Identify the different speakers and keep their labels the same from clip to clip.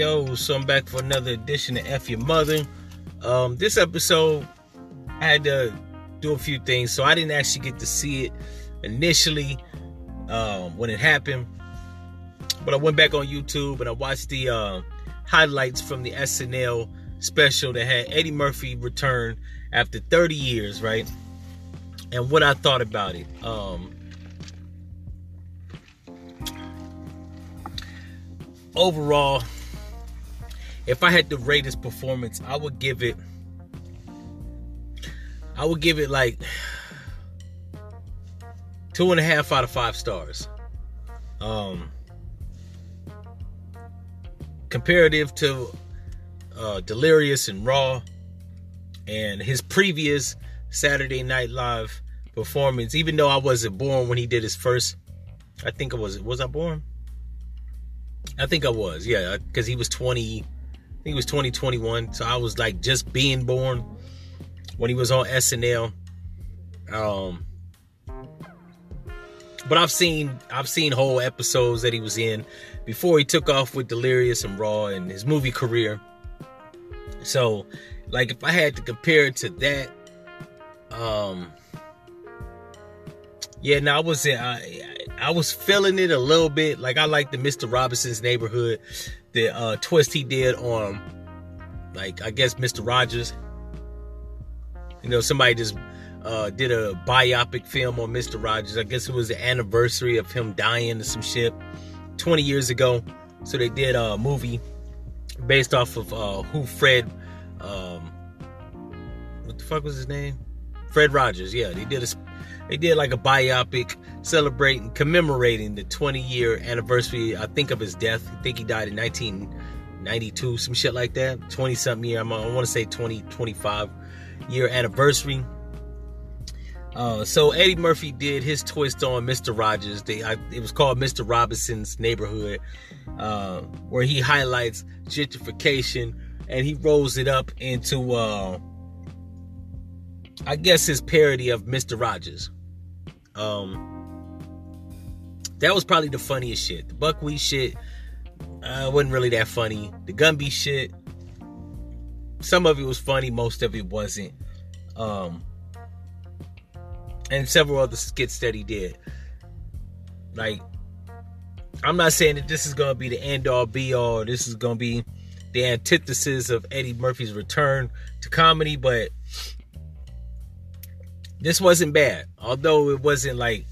Speaker 1: Yo, so I'm back for another edition of F Your Mother. Um, this episode, I had to do a few things, so I didn't actually get to see it initially um, when it happened. But I went back on YouTube and I watched the uh, highlights from the SNL special that had Eddie Murphy return after 30 years, right? And what I thought about it. Um, overall, if I had to rate his performance, I would give it. I would give it like two and a half out of five stars. Um, comparative to uh, Delirious and Raw, and his previous Saturday Night Live performance. Even though I wasn't born when he did his first, I think I was. Was I born? I think I was. Yeah, because he was twenty. I think it was 2021. So I was like just being born when he was on SNL. Um, but I've seen I've seen whole episodes that he was in before he took off with Delirious and Raw and his movie career. So, like if I had to compare it to that, um, yeah, no, I was I, I was feeling it a little bit. Like I like the Mr. Robinson's Neighborhood the uh, twist he did on, like I guess Mr. Rogers. You know, somebody just uh, did a biopic film on Mr. Rogers. I guess it was the anniversary of him dying or some shit 20 years ago. So they did a movie based off of uh, who Fred, um, what the fuck was his name? Fred Rogers. Yeah, they did a they did like a biopic celebrating, commemorating the 20 year anniversary, I think, of his death. I think he died in 1992, some shit like that. 20 something year. I'm, I want to say 20, 25 year anniversary. Uh, so Eddie Murphy did his twist on Mr. Rogers. They, I, it was called Mr. Robinson's Neighborhood, uh, where he highlights gentrification and he rolls it up into, uh, I guess, his parody of Mr. Rogers. Um, that was probably the funniest shit. The buckwheat shit uh, wasn't really that funny. The Gumby shit, some of it was funny, most of it wasn't. Um, and several other skits that he did. Like, I'm not saying that this is gonna be the end all be all. This is gonna be the antithesis of Eddie Murphy's return to comedy, but this wasn't bad. Although it wasn't like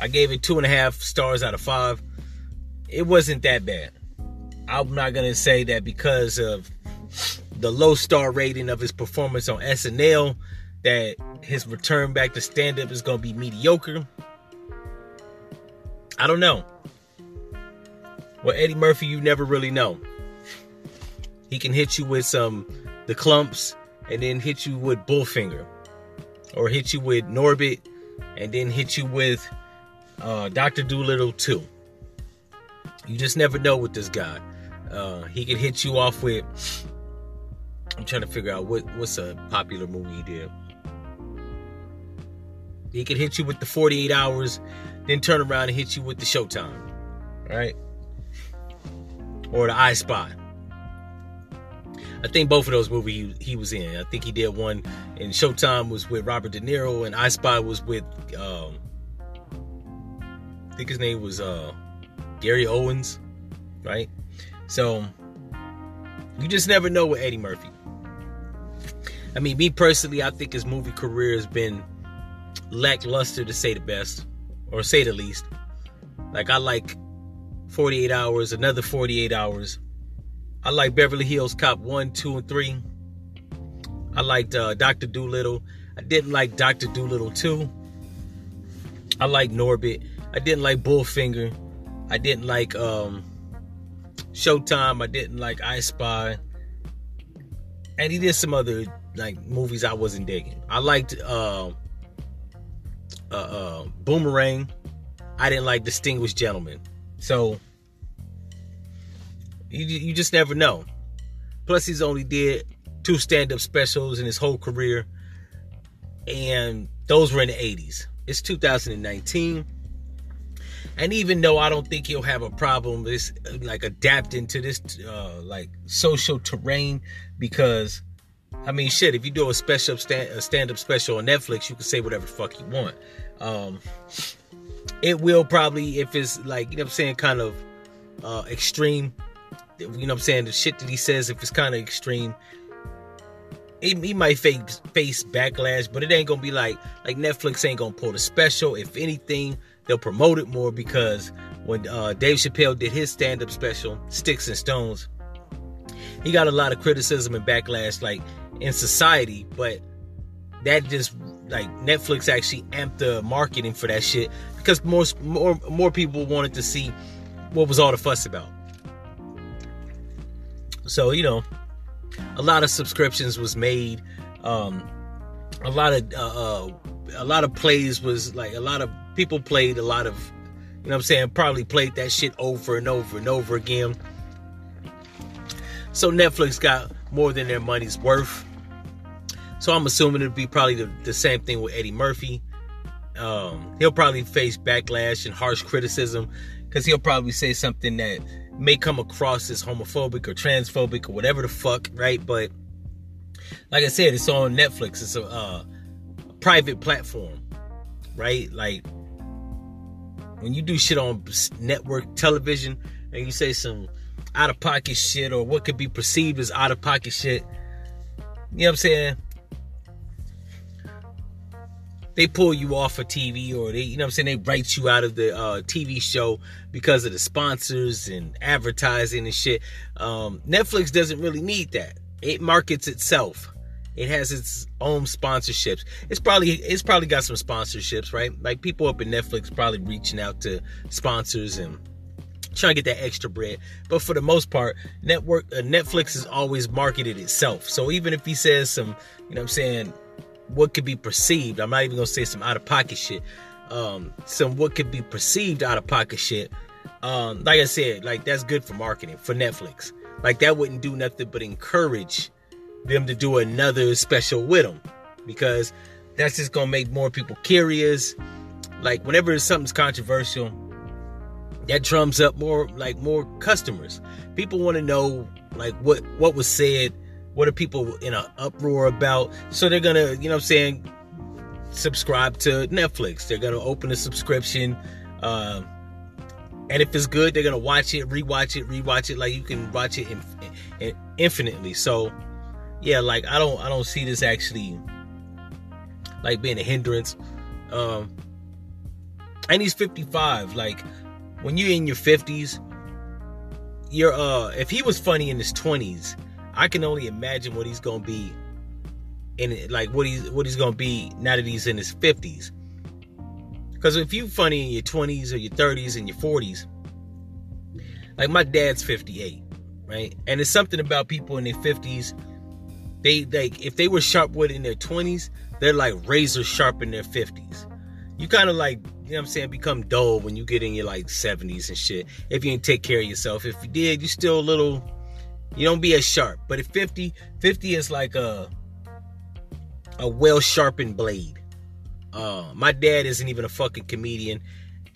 Speaker 1: I gave it two and a half stars out of five. It wasn't that bad. I'm not gonna say that because of the low star rating of his performance on SNL that his return back to stand up is gonna be mediocre. I don't know. Well, Eddie Murphy, you never really know. He can hit you with some the Klumps and then hit you with Bowfinger or hit you with Norbit and then hit you with uh, Dr. Dolittle 2. You just never know with this guy. Uh, he could hit you off with. I'm trying to figure out what what's a popular movie he did. He could hit you with the 48 hours, then turn around and hit you with the Showtime, right? Or the I Spy. I think both of those movies he, he was in. I think he did one in Showtime was with Robert De Niro, and I Spy was with um, I think his name was uh, Gary Owens, right? So you just never know with Eddie Murphy. I mean, me personally, I think his movie career has been lackluster to say the best, or say the least. Like I like 48 hours, another 48 hours. I like Beverly Hills Cop 1, 2, and 3. I liked uh, Dr. Dolittle. I didn't like Dr. Dolittle 2. I like Norbit. I didn't like Bowfinger. I didn't like um, Showtime. I didn't like I Spy. And he did some other like movies I wasn't digging. I liked uh, uh, uh, Boomerang. I didn't like Distinguished Gentleman. So you, you just never know. Plus, he's only did two stand up specials in his whole career, and those were in the 80s. It's 2019. And even though I don't think he'll have a problem this like adapting to this uh, like social terrain because I mean shit, if you do a special stand a stand-up special on Netflix, you can say whatever the fuck you want. Um it will probably if it's like, you know what I'm saying, kind of uh extreme, you know what I'm saying, the shit that he says if it's kind of extreme, he, he might face face backlash, but it ain't gonna be like like Netflix ain't gonna pull the special. If anything, they'll promote it more because when uh, Dave Chappelle did his stand up special, Sticks and Stones, he got a lot of criticism and backlash like in society, but that just like Netflix actually amped the marketing for that shit because more more more people wanted to see what was all the fuss about. So you know, a lot of subscriptions was made. Um, a lot of uh, uh, a lot of plays was like a lot of people played a lot of you know I'm saying probably played that shit over and over and over again. So Netflix got more than their money's worth. So I'm assuming it'll be probably the, the same thing with Eddie Murphy. Um, he'll probably face backlash and harsh criticism because he'll probably say something that may come across as homophobic or transphobic or whatever the fuck, right? But like I said, it's on Netflix. It's a, uh, a private platform, right? Like when you do shit on network television and you say some out of pocket shit or what could be perceived as out of pocket shit, you know what I'm saying? They pull you off of TV or they, you know I'm saying, they write you out of the uh, TV show because of the sponsors and advertising and shit. Um, Netflix doesn't really need that. It markets itself. It has its own sponsorships. It's probably it's probably got some sponsorships, right? Like people up in Netflix probably reaching out to sponsors and trying to get that extra bread. But for the most part, network uh, Netflix has always marketed itself. So even if he says some, you know, I'm saying what could be perceived. I'm not even gonna say some out of pocket shit. Um, some what could be perceived out of pocket shit. Um, like I said, like that's good for marketing for Netflix. Like that wouldn't do nothing but encourage them to do another special with them because that's just gonna make more people curious. Like whenever something's controversial, that drums up more like more customers. People want to know like what what was said what are people in an uproar about? So they're gonna, you know I'm saying, subscribe to Netflix. They're gonna open a subscription. Uh, and if it's good, they're gonna watch it, rewatch it, rewatch it. Like you can watch it in, in, infinitely. So, yeah, like I don't, I don't see this actually like being a hindrance. Um, and he's 55. Like when you're in your 50s, you're uh, if he was funny in his 20s, I can only imagine what he's gonna be in like what he's what he's gonna be now that he's in his fifties. Because if you funny in your twenties or your thirties and your forties, like my dad's fifty eight, right? And it's something about people in their fifties. They like if they were sharp wit in their twenties, they're like razor sharp in their fifties. You kind of like you know what I'm saying, become dull when you get in your like 70s and shit. If you didn't take care of yourself. If you did, you're still a little you don't be as sharp. But at 50, 50 is like a a well sharpened blade. Uh, my dad isn't even a fucking comedian,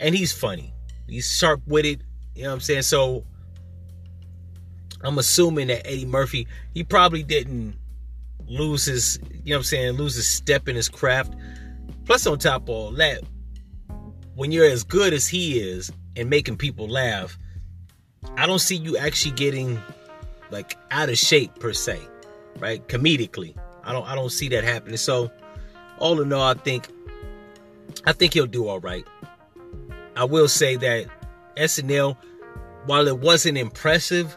Speaker 1: and he's funny. He's sharp witted. You know what I'm saying? So I'm assuming that Eddie Murphy, he probably didn't lose his, you know what I'm saying, lose his step in his craft. Plus, on top of all that, when you're as good as he is and making people laugh, I don't see you actually getting like out of shape per se, right? Comedically, I don't I don't see that happening. So, all in all, I think I think he'll do all right. I will say that SNL, while it wasn't impressive,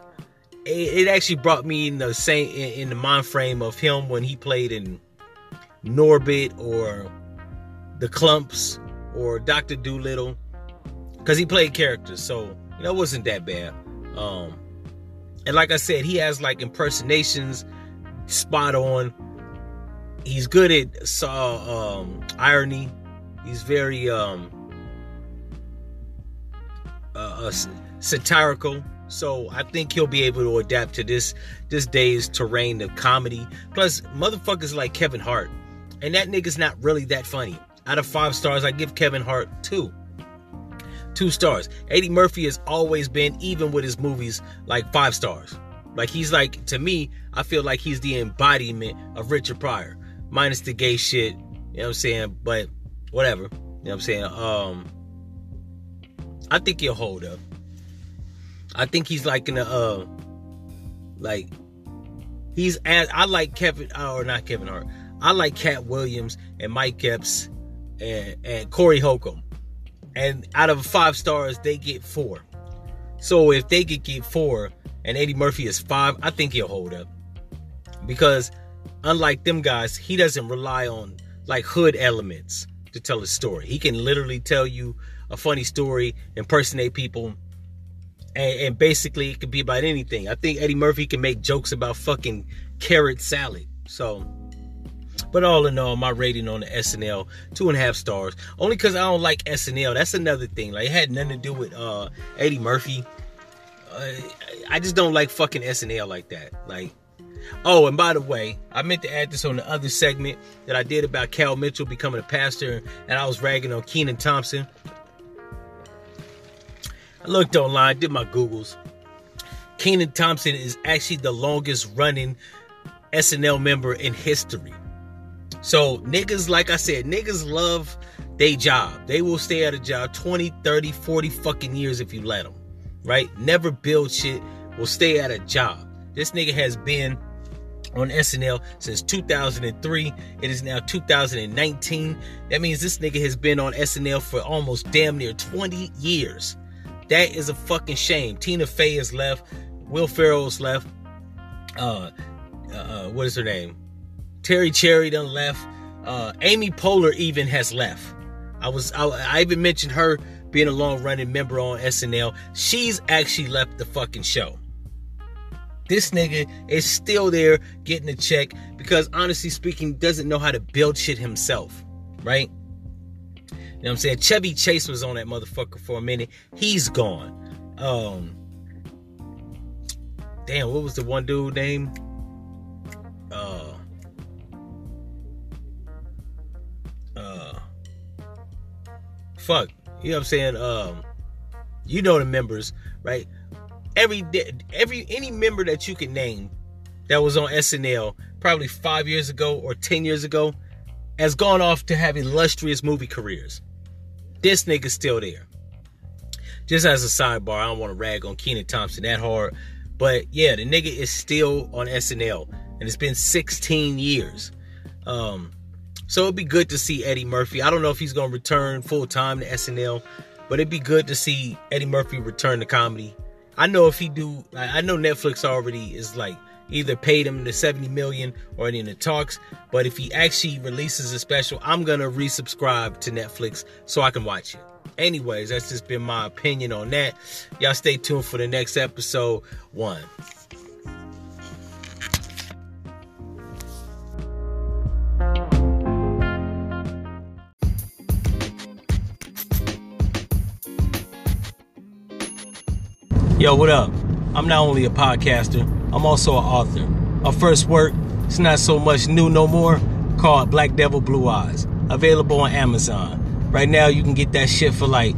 Speaker 1: it, it actually brought me in the same in, in the mind frame of him when he played in Norbit or The Klumps or Doctor Dolittle, because he played characters. So you know, it wasn't that bad. Um, and like I said, he has like impersonations spot on. He's good at uh, um, irony. He's very um, uh, uh, satirical. So I think he'll be able to adapt to this this day's terrain of comedy. Plus, motherfuckers like Kevin Hart, and that nigga's not really that funny. Out of five stars, I give Kevin Hart two. Two stars. Eddie Murphy has always been, even with his movies, like five stars. Like he's like to me, I feel like he's the embodiment of Richard Pryor, minus the gay shit. You know what I'm saying? But whatever. You know what I'm saying? Um, I think he'll hold up. I think he's like in a uh, like he's as I like Kevin or not Kevin Hart. I like Katt Williams and Mike Epps and, and Corey Holcomb. And out of five stars, they get four. So if they could get four and Eddie Murphy is five, I think he'll hold up. Because unlike them guys, he doesn't rely on like hood elements to tell a story. He can literally tell you a funny story, impersonate people, and, and basically it could be about anything. I think Eddie Murphy can make jokes about fucking carrot salad. So but all in all, my rating on the SNL, two and a half stars. Only because I don't like SNL. That's another thing. Like, it had nothing to do with uh, Eddie Murphy. Uh, I just don't like fucking SNL like that. Like, oh, and by the way, I meant to add this on the other segment that I did about Kel Mitchell becoming a pastor, and I was ragging on Kenan Thompson. I looked online, did my Googles. Kenan Thompson is actually the longest running SNL member in history. So niggas, like I said, niggas love their job. They will stay at a job 20, 30, 40 fucking years if you let them. Right? Never build shit. Will stay at a job. This nigga has been on SNL since 2003. It is now 2019. That means this nigga has been on SNL for almost damn near 20 years. That is a fucking shame. Tina Fey has left. Will Ferrell's left. Uh, uh, what is her name? Terry Cherry done left. Uh, Amy Poehler even has left. I was I, I even mentioned her being a long running member on SNL. She's actually left the fucking show. This nigga is still there getting a check because honestly speaking, doesn't know how to build shit himself, right? You know what I'm saying? Chevy Chase was on that motherfucker for a minute. He's gone. Um Damn, what was the one dude name? Fuck. You know what I'm saying? Um, you know the members, right? Every every any member that you can name that was on SNL probably five years ago or ten years ago has gone off to have illustrious movie careers. This nigga's still there. Just as a sidebar, I don't want to rag on Kenan Thompson that hard, but yeah, the nigga is still on SNL, and it's been 16 years. Um, so it'd be good to see Eddie Murphy. I don't know if he's gonna return full time to SNL, but it'd be good to see Eddie Murphy return to comedy. I know if he do, I know Netflix already is like either paid him the 70 million or in the talks. But if he actually releases a special, I'm gonna resubscribe to Netflix so I can watch it. Anyways, that's just been my opinion on that. Y'all stay tuned for the next episode. One. Yo, what up? I'm not only a podcaster, I'm also an author. My first work, it's not so much new no more, called Black Devil Blue Eyes. Available on Amazon. Right now you can get that shit for like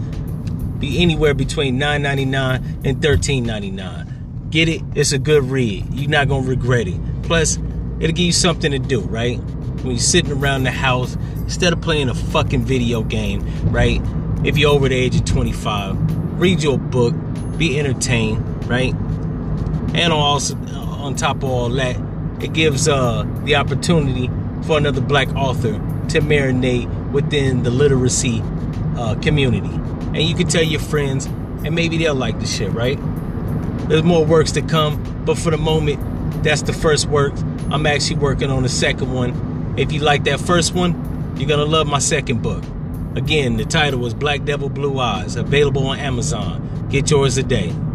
Speaker 1: be anywhere between $9.99 and $13.99. Get it? It's a good read. You're not gonna regret it. Plus, it'll give you something to do, right? When you're sitting around the house, instead of playing a fucking video game, right? If you're over the age of 25, read your book, be entertained, right? And also on top of all that, it gives uh, the opportunity for another black author to marinate within the literacy uh, community. And you can tell your friends, and maybe they'll like the shit, right? There's more works to come, but for the moment, that's the first work. I'm actually working on the second one. If you like that first one, you're gonna love my second book. Again, the title was Black Devil Blue Eyes, available on Amazon. Get yours today.